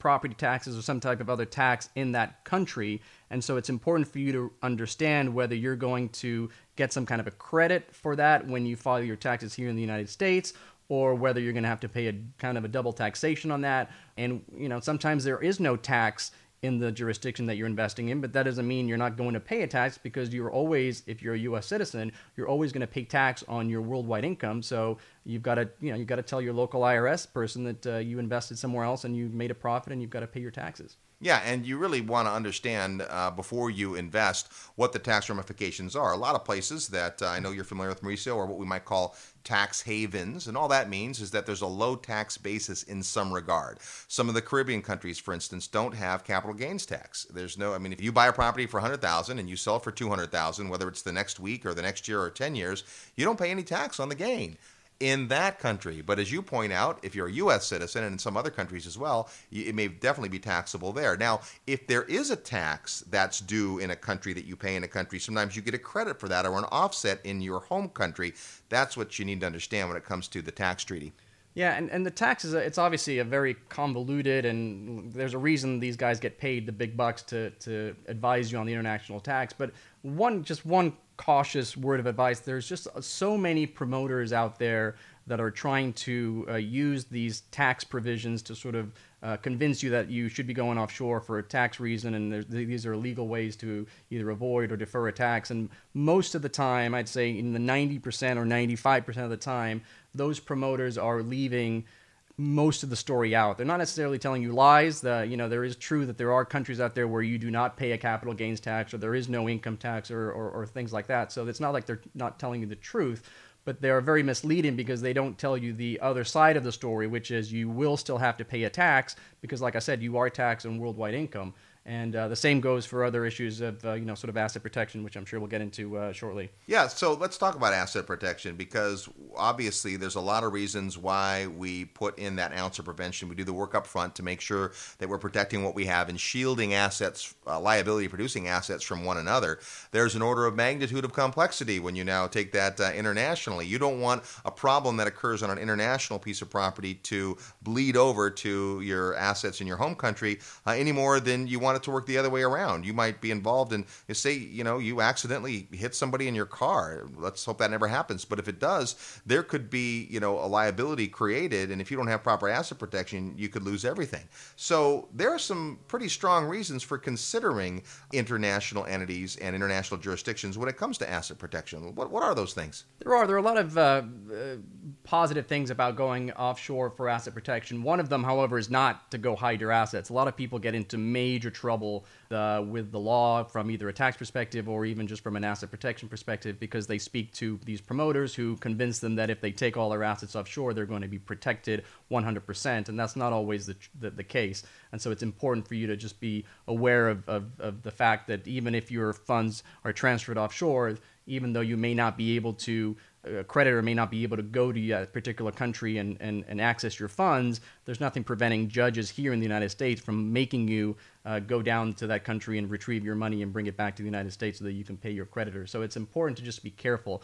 property taxes or some type of other tax in that country. And so it's important for you to understand whether you're going to get some kind of a credit for that when you file your taxes here in the United States or whether you're going to have to pay a kind of a double taxation on that. And you know, sometimes there is no tax in the jurisdiction that you're investing in, but that doesn't mean you're not going to pay a tax because you're always, if you're a U.S. citizen, you're always going to pay tax on your worldwide income. So you've got to, you know, you've got to tell your local IRS person that uh, you invested somewhere else and you made a profit and you've got to pay your taxes. Yeah, and you really want to understand uh, before you invest what the tax ramifications are. A lot of places that uh, I know you're familiar with, Mauricio, are what we might call tax havens. And all that means is that there's a low tax basis in some regard. Some of the Caribbean countries, for instance, don't have capital gains tax. There's no, I mean, if you buy a property for 100000 and you sell it for 200000 whether it's the next week or the next year or 10 years, you don't pay any tax on the gain in that country. But as you point out, if you're a U.S. citizen and in some other countries as well, it may definitely be taxable there. Now, if there is a tax that's due in a country that you pay in a country, sometimes you get a credit for that or an offset in your home country. That's what you need to understand when it comes to the tax treaty. Yeah, and, and the tax is a, it's obviously a very convoluted, and there's a reason these guys get paid the big bucks to, to advise you on the international tax. But one just one cautious word of advice: there's just so many promoters out there that are trying to uh, use these tax provisions to sort of uh, convince you that you should be going offshore for a tax reason, and these are legal ways to either avoid or defer a tax. And most of the time, I'd say in the 90% or 95% of the time, those promoters are leaving most of the story out. They're not necessarily telling you lies. The, you know, there is true that there are countries out there where you do not pay a capital gains tax or there is no income tax or, or, or things like that. So it's not like they're not telling you the truth, but they are very misleading because they don't tell you the other side of the story, which is you will still have to pay a tax because, like I said, you are taxed on worldwide income. And uh, the same goes for other issues of, uh, you know, sort of asset protection, which I'm sure we'll get into uh, shortly. Yeah, so let's talk about asset protection because obviously there's a lot of reasons why we put in that ounce of prevention. We do the work up front to make sure that we're protecting what we have and shielding assets, uh, liability producing assets from one another. There's an order of magnitude of complexity when you now take that uh, internationally. You don't want a problem that occurs on an international piece of property to bleed over to your assets in your home country uh, any more than you want want it to work the other way around. You might be involved in, say, you know, you accidentally hit somebody in your car. Let's hope that never happens. But if it does, there could be, you know, a liability created. And if you don't have proper asset protection, you could lose everything. So there are some pretty strong reasons for considering international entities and international jurisdictions when it comes to asset protection. What, what are those things? There are. There are a lot of uh, uh, positive things about going offshore for asset protection. One of them, however, is not to go hide your assets. A lot of people get into major trouble uh, with the law from either a tax perspective or even just from an asset protection perspective because they speak to these promoters who convince them that if they take all their assets offshore, they're going to be protected 100%. And that's not always the, the, the case. And so it's important for you to just be aware of, of, of the fact that even if your funds are transferred offshore, even though you may not be able to creditor may not be able to go to a particular country and, and, and access your funds, there's nothing preventing judges here in the United States from making you uh, go down to that country and retrieve your money and bring it back to the United States so that you can pay your creditors. So it's important to just be careful.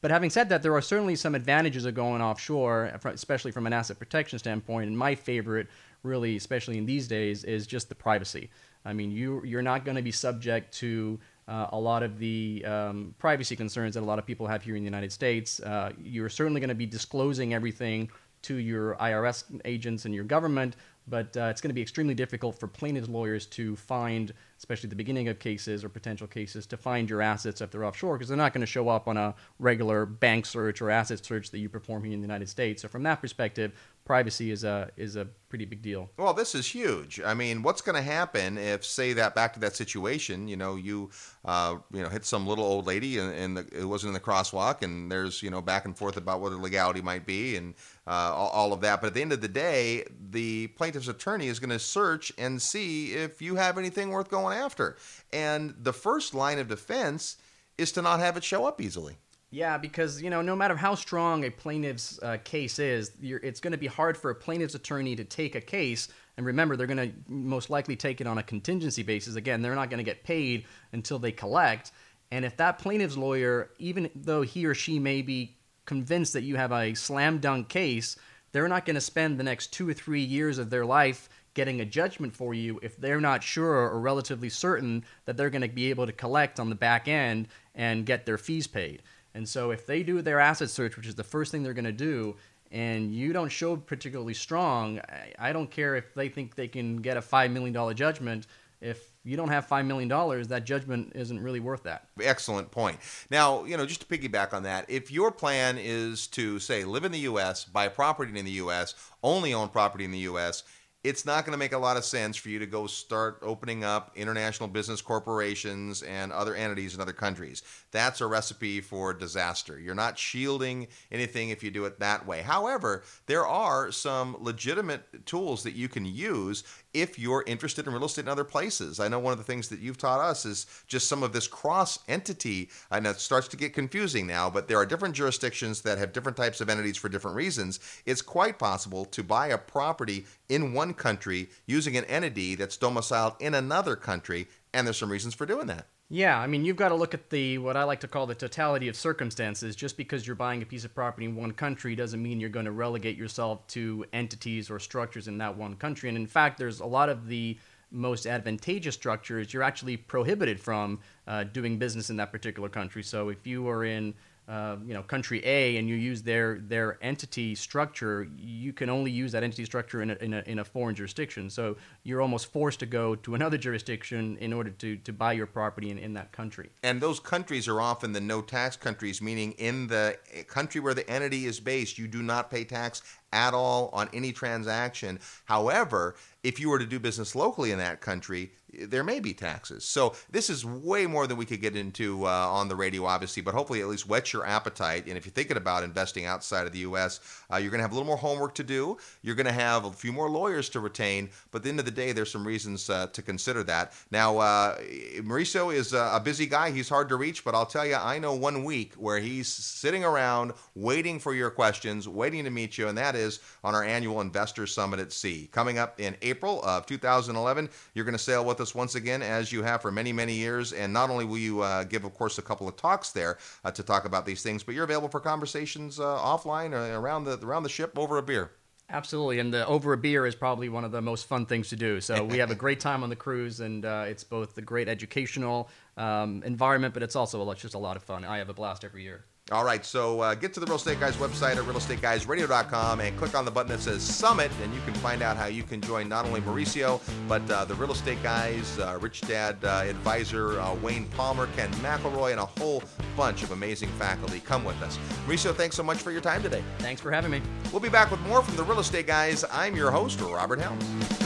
But having said that, there are certainly some advantages of going offshore, especially from an asset protection standpoint. And my favorite, really, especially in these days, is just the privacy. I mean, you, you're not going to be subject to uh, a lot of the um, privacy concerns that a lot of people have here in the United States. Uh, you're certainly going to be disclosing everything to your IRS agents and your government, but uh, it's going to be extremely difficult for plaintiffs' lawyers to find, especially at the beginning of cases or potential cases, to find your assets if they're offshore because they're not going to show up on a regular bank search or asset search that you perform here in the United States. So, from that perspective, privacy is a is a pretty big deal. Well, this is huge. I mean, what's going to happen if, say, that back to that situation, you know, you uh, you know hit some little old lady and, it wasn't in the crosswalk, and there's you know back and forth about what the legality might be and uh, all, of that. But at the end of the day, the plaintiff's attorney is going to search and see if you have anything worth going after, and the first line of defense is to not have it show up easily. Yeah, because you know, no matter how strong a plaintiff's uh, case is, it's going to be hard for a plaintiff's attorney to take a case. And remember, they're going to most likely take it on a contingency basis. Again, they're not going to get paid until they collect. And if that plaintiff's lawyer, even though he or she may be convinced that you have a slam dunk case, they're not going to spend the next two or three years of their life getting a judgment for you if they're not sure or relatively certain that they're going to be able to collect on the back end and get their fees paid. And so if they do their asset search, which is the first thing they're going to do, and you don't show particularly strong, I, don't care if they think they can get a $5 million judgment. If you don't have $5 million, that judgment isn't really worth that. Excellent point. Now, you know, just to piggyback on that, if your plan is to, say, live in the U.S., buy property in the U.S., only own property in the U.S., it's not going to make a lot of sense for you to go start opening up international business corporations and other entities in other countries. That's a recipe for disaster. You're not shielding anything if you do it that way. However, there are some legitimate tools that you can use if you're interested in real estate in other places. I know one of the things that you've taught us is just some of this cross entity. I know it starts to get confusing now, but there are different jurisdictions that have different types of entities for different reasons. It's quite possible to buy a property in one country using an entity that's domiciled in another country, and there's some reasons for doing that. Yeah, I mean, you've got to look at the what I like to call the totality of circumstances. Just because you're buying a piece of property in one country doesn't mean you're going to relegate yourself to entities or structures in that one country. And in fact, there's a lot of the most advantageous structures you're actually prohibited from uh, doing business in that particular country. So if you are in uh, you know country A and you use their their entity structure, you can only use that entity structure in a, in a, in a foreign jurisdiction. So you're almost forced to go to another jurisdiction in order to, to buy your property in, in that country. And those countries are often the no tax countries, meaning in the country where the entity is based, you do not pay tax at all on any transaction. However, if you were to do business locally in that country, there may be taxes. So this is way more than we could get into uh, on the radio, obviously, but hopefully at least whet your appetite. And if you're thinking about investing outside of the U.S., uh, you're going to have a little more homework to do. You're going to have a few more lawyers to retain. But at the end of the day, there's some reasons uh, to consider that. Now, uh, Mauricio is a busy guy. He's hard to reach, but I'll tell you, I know one week where he's sitting around waiting for your questions, waiting to meet you, and that is on our annual Investor Summit at Sea. Coming up in April of 2011, you're going to sail with us once again, as you have for many, many years. And not only will you uh, give, of course, a couple of talks there uh, to talk about these things, but you're available for conversations uh, offline or around the around the ship over a beer. Absolutely, and the over a beer is probably one of the most fun things to do. So we have a great time on the cruise, and uh, it's both the great educational um, environment, but it's also just a lot of fun. I have a blast every year. All right, so uh, get to the Real Estate Guys website at realestateguysradio.com and click on the button that says Summit, and you can find out how you can join not only Mauricio, but uh, the Real Estate Guys, uh, Rich Dad uh, advisor uh, Wayne Palmer, Ken McElroy, and a whole bunch of amazing faculty. Come with us. Mauricio, thanks so much for your time today. Thanks for having me. We'll be back with more from the Real Estate Guys. I'm your host, Robert Helms.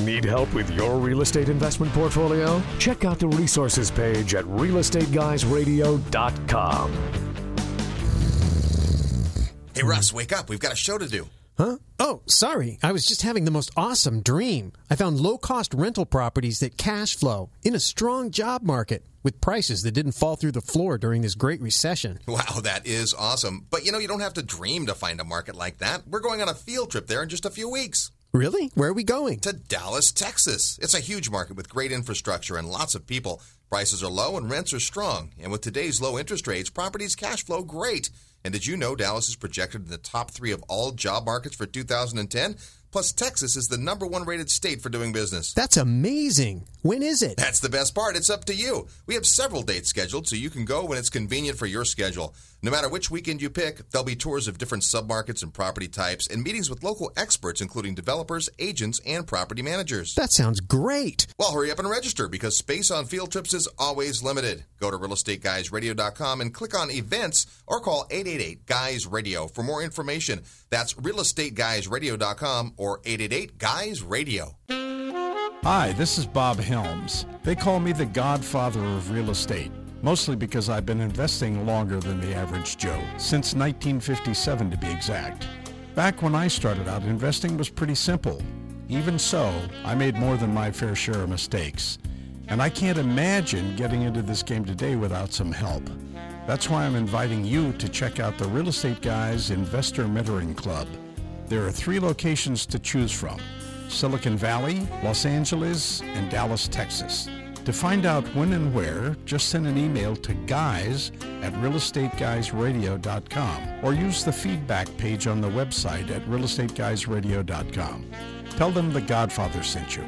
Need help with your real estate investment portfolio? Check out the resources page at realestateguysradio.com. Hey, Russ, wake up. We've got a show to do. Huh? Oh, sorry. I was just having the most awesome dream. I found low cost rental properties that cash flow in a strong job market with prices that didn't fall through the floor during this great recession. Wow, that is awesome. But you know, you don't have to dream to find a market like that. We're going on a field trip there in just a few weeks. Really? Where are we going? To Dallas, Texas. It's a huge market with great infrastructure and lots of people. Prices are low and rents are strong. And with today's low interest rates, properties cash flow great. And did you know Dallas is projected in the top three of all job markets for 2010? Plus, Texas is the number one rated state for doing business. That's amazing. When is it? That's the best part. It's up to you. We have several dates scheduled, so you can go when it's convenient for your schedule. No matter which weekend you pick, there'll be tours of different submarkets and property types and meetings with local experts, including developers, agents, and property managers. That sounds great. Well, hurry up and register because space on field trips is always limited. Go to realestateguysradio.com and click on events or call 888 Guys Radio for more information. That's realestateguysradio.com or 888 Guys Radio. Hi, this is Bob Helms. They call me the godfather of real estate, mostly because I've been investing longer than the average Joe, since 1957 to be exact. Back when I started out, investing was pretty simple. Even so, I made more than my fair share of mistakes. And I can't imagine getting into this game today without some help. That's why I'm inviting you to check out the Real Estate Guys Investor Mentoring Club. There are three locations to choose from Silicon Valley, Los Angeles, and Dallas, Texas. To find out when and where, just send an email to guys at realestateguysradio.com or use the feedback page on the website at realestateguysradio.com. Tell them the Godfather sent you.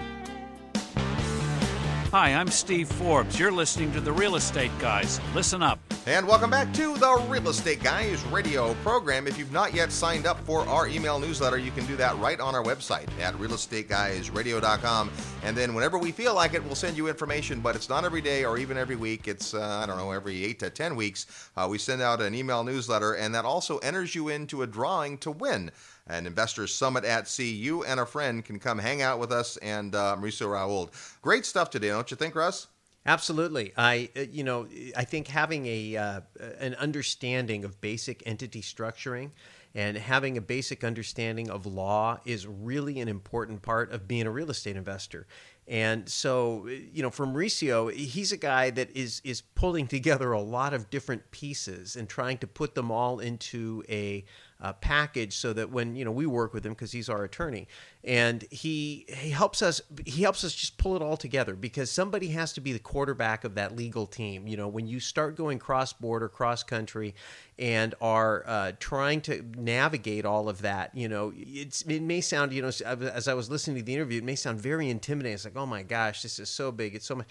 Hi, I'm Steve Forbes. You're listening to The Real Estate Guys. Listen up. And welcome back to the Real Estate Guys radio program. If you've not yet signed up for our email newsletter, you can do that right on our website at realestateguysradio.com. And then whenever we feel like it, we'll send you information, but it's not every day or even every week. It's, uh, I don't know, every 8 to 10 weeks. Uh, we send out an email newsletter, and that also enters you into a drawing to win an investors summit at sea. You and a friend can come hang out with us and uh, Mauricio Rauld. Great stuff today, don't you think, Russ? Absolutely. I, uh, you know, I think having a uh, an understanding of basic entity structuring and having a basic understanding of law is really an important part of being a real estate investor. And so, you know, for Mauricio, he's a guy that is is pulling together a lot of different pieces and trying to put them all into a uh, package so that when you know we work with him because he's our attorney and he he helps us he helps us just pull it all together because somebody has to be the quarterback of that legal team. You know when you start going cross border cross country and are uh, trying to navigate all of that you know it's it may sound you know as I was listening to the interview it may sound very intimidating. It's like oh my gosh this is so big. It's so much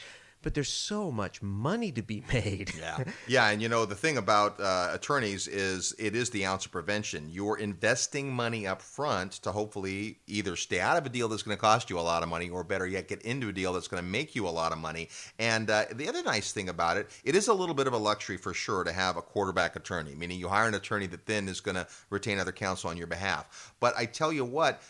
but there's so much money to be made. yeah, yeah, and you know the thing about uh, attorneys is it is the ounce of prevention. You're investing money up front to hopefully either stay out of a deal that's going to cost you a lot of money, or better yet, get into a deal that's going to make you a lot of money. And uh, the other nice thing about it, it is a little bit of a luxury for sure to have a quarterback attorney, meaning you hire an attorney that then is going to retain other counsel on your behalf. But I tell you what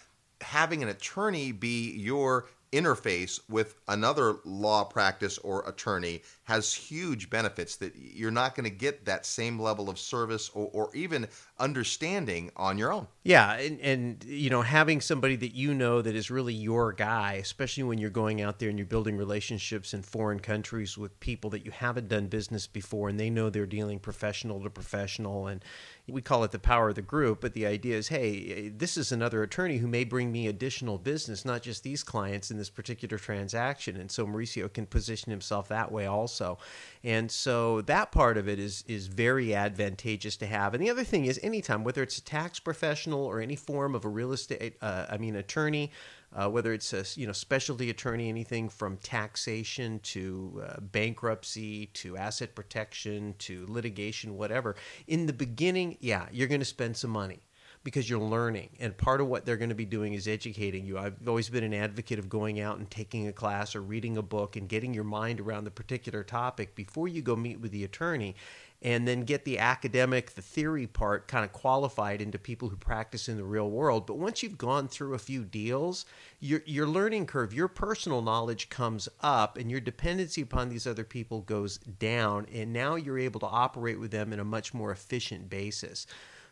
having an attorney be your interface with another law practice or attorney has huge benefits that you're not going to get that same level of service or, or even understanding on your own. Yeah, and, and you know having somebody that you know that is really your guy, especially when you're going out there and you're building relationships in foreign countries with people that you haven't done business before, and they know they're dealing professional to professional, and we call it the power of the group. But the idea is, hey, this is another attorney who may bring me additional business, not just these clients in this particular transaction, and so Mauricio can position himself that way also. And so that part of it is is very advantageous to have. And the other thing is, anytime, whether it's a tax professional or any form of a real estate, uh, I mean, attorney, uh, whether it's a you know specialty attorney, anything from taxation to uh, bankruptcy to asset protection to litigation, whatever. In the beginning, yeah, you're going to spend some money because you're learning. And part of what they're going to be doing is educating you. I've always been an advocate of going out and taking a class or reading a book and getting your mind around the particular topic before you go meet with the attorney and then get the academic, the theory part kind of qualified into people who practice in the real world. But once you've gone through a few deals, your, your learning curve, your personal knowledge comes up, and your dependency upon these other people goes down. And now you're able to operate with them in a much more efficient basis.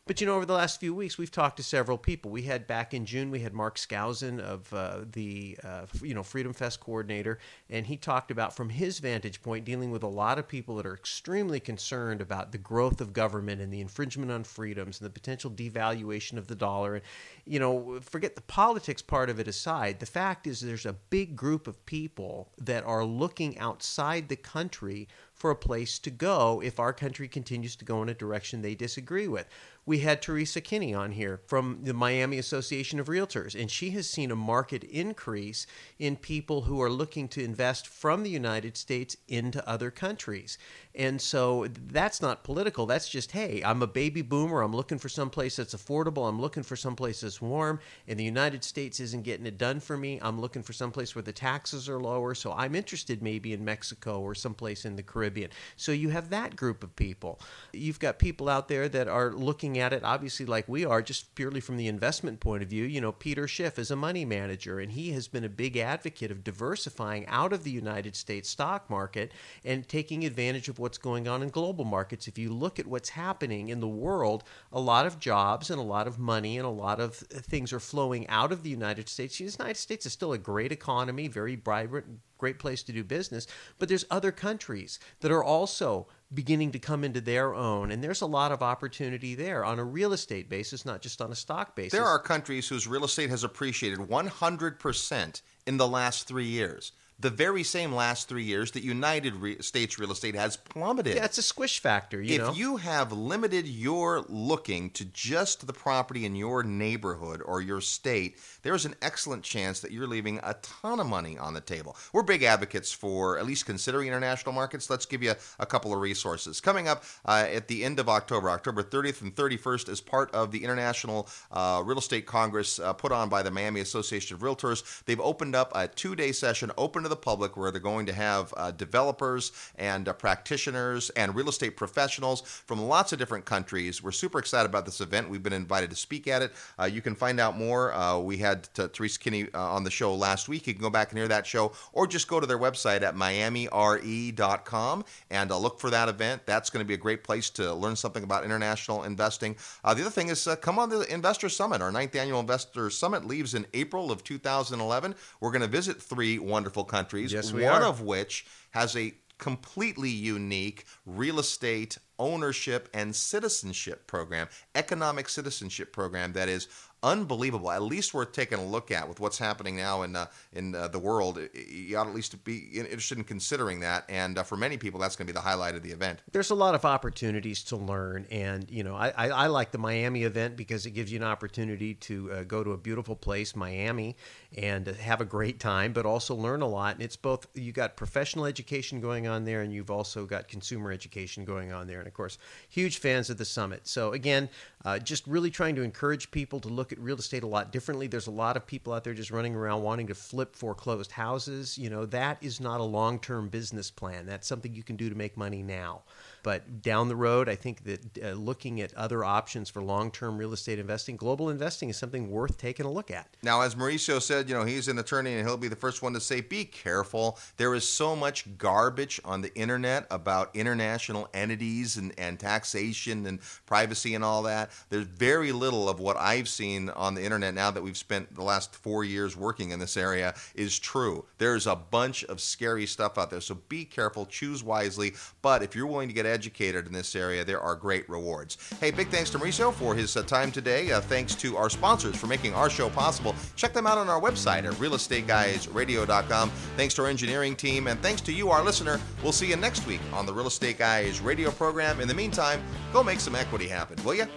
But you know, over the last few weeks, we've talked to several people. We had back in June, we had Mark Skousen of uh, the uh, you know Freedom Fest coordinator, and he talked about from his vantage point dealing with a lot of people that are extremely concerned about the growth of government and the infringement on freedoms and the potential devaluation of the dollar. And you know, forget the politics part of it aside. The fact is, there's a big group of people that are looking outside the country for a place to go if our country continues to go in a direction they disagree with we had Teresa Kinney on here from the Miami Association of Realtors, and she has seen a market increase in people who are looking to invest from the United States into other countries. And so that's not political. That's just, hey, I'm a baby boomer. I'm looking for some place that's affordable. I'm looking for some place that's warm. And the United States isn't getting it done for me. I'm looking for some place where the taxes are lower. So I'm interested maybe in Mexico or someplace in the Caribbean. So you have that group of people. You've got people out there that are looking at it, obviously, like we are, just purely from the investment point of view. You know, Peter Schiff is a money manager, and he has been a big advocate of diversifying out of the United States stock market and taking advantage of what's going on in global markets. If you look at what's happening in the world, a lot of jobs and a lot of money and a lot of things are flowing out of the United States. The United States is still a great economy, very vibrant, great place to do business, but there's other countries that are also beginning to come into their own and there's a lot of opportunity there on a real estate basis not just on a stock basis. There are countries whose real estate has appreciated 100% in the last 3 years the very same last three years that United Re- States real estate has plummeted. Yeah, it's a squish factor. You if know? you have limited your looking to just the property in your neighborhood or your state, there's an excellent chance that you're leaving a ton of money on the table. We're big advocates for at least considering international markets. Let's give you a, a couple of resources. Coming up uh, at the end of October, October 30th and 31st, as part of the International uh, Real Estate Congress uh, put on by the Miami Association of Realtors, they've opened up a two day session open to the public where they're going to have uh, developers and uh, practitioners and real estate professionals from lots of different countries. We're super excited about this event. We've been invited to speak at it. Uh, you can find out more. Uh, we had Teresa Kinney uh, on the show last week. You can go back and hear that show or just go to their website at miamire.com and uh, look for that event. That's going to be a great place to learn something about international investing. the other thing is come on the Investor Summit. Our ninth annual Investor Summit leaves in April of 2011. We're going to visit three wonderful countries, yes, we one are. of which has a completely unique real estate ownership and citizenship program, economic citizenship program that is unbelievable. At least worth taking a look at with what's happening now in uh, in uh, the world. You ought at least to be interested in considering that. And uh, for many people, that's going to be the highlight of the event. There's a lot of opportunities to learn, and you know, I, I, I like the Miami event because it gives you an opportunity to uh, go to a beautiful place, Miami, and have a great time, but also learn a lot. And it's both you got professional education going on there, and you've also got consumer education going on there. And of course, huge fans of the summit. So again, uh, just really trying to encourage people to look at real estate a lot differently. There's a lot of people out there just running around wanting to flip foreclosed houses. You know, that is not a long term business plan. That's something you can do to make money now. But down the road, I think that uh, looking at other options for long term real estate investing, global investing is something worth taking a look at. Now, as Mauricio said, you know, he's an attorney and he'll be the first one to say, be careful. There is so much garbage on the internet about international entities and, and taxation and privacy and all that. There's very little of what I've seen on the internet now that we've spent the last four years working in this area is true. There's a bunch of scary stuff out there. So be careful, choose wisely. But if you're willing to get educated in this area, there are great rewards. Hey, big thanks to Mauricio for his uh, time today. Uh, thanks to our sponsors for making our show possible. Check them out on our website at realestateguysradio.com. Thanks to our engineering team, and thanks to you, our listener. We'll see you next week on the Real Estate Guys radio program. In the meantime, go make some equity happen, will you?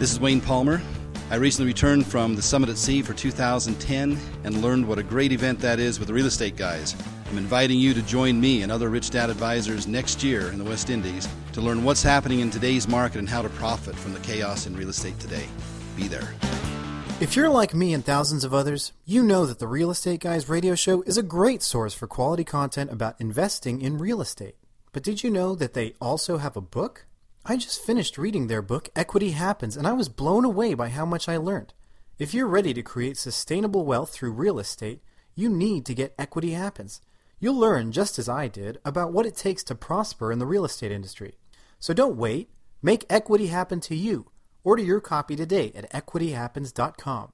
This is Wayne Palmer. I recently returned from the Summit at Sea for 2010 and learned what a great event that is with the real estate guys. I'm inviting you to join me and other Rich Dad advisors next year in the West Indies to learn what's happening in today's market and how to profit from the chaos in real estate today. Be there. If you're like me and thousands of others, you know that the Real Estate Guys radio show is a great source for quality content about investing in real estate. But did you know that they also have a book? I just finished reading their book, Equity Happens, and I was blown away by how much I learned. If you're ready to create sustainable wealth through real estate, you need to get Equity Happens. You'll learn, just as I did, about what it takes to prosper in the real estate industry. So don't wait. Make equity happen to you. Order your copy today at equityhappens.com.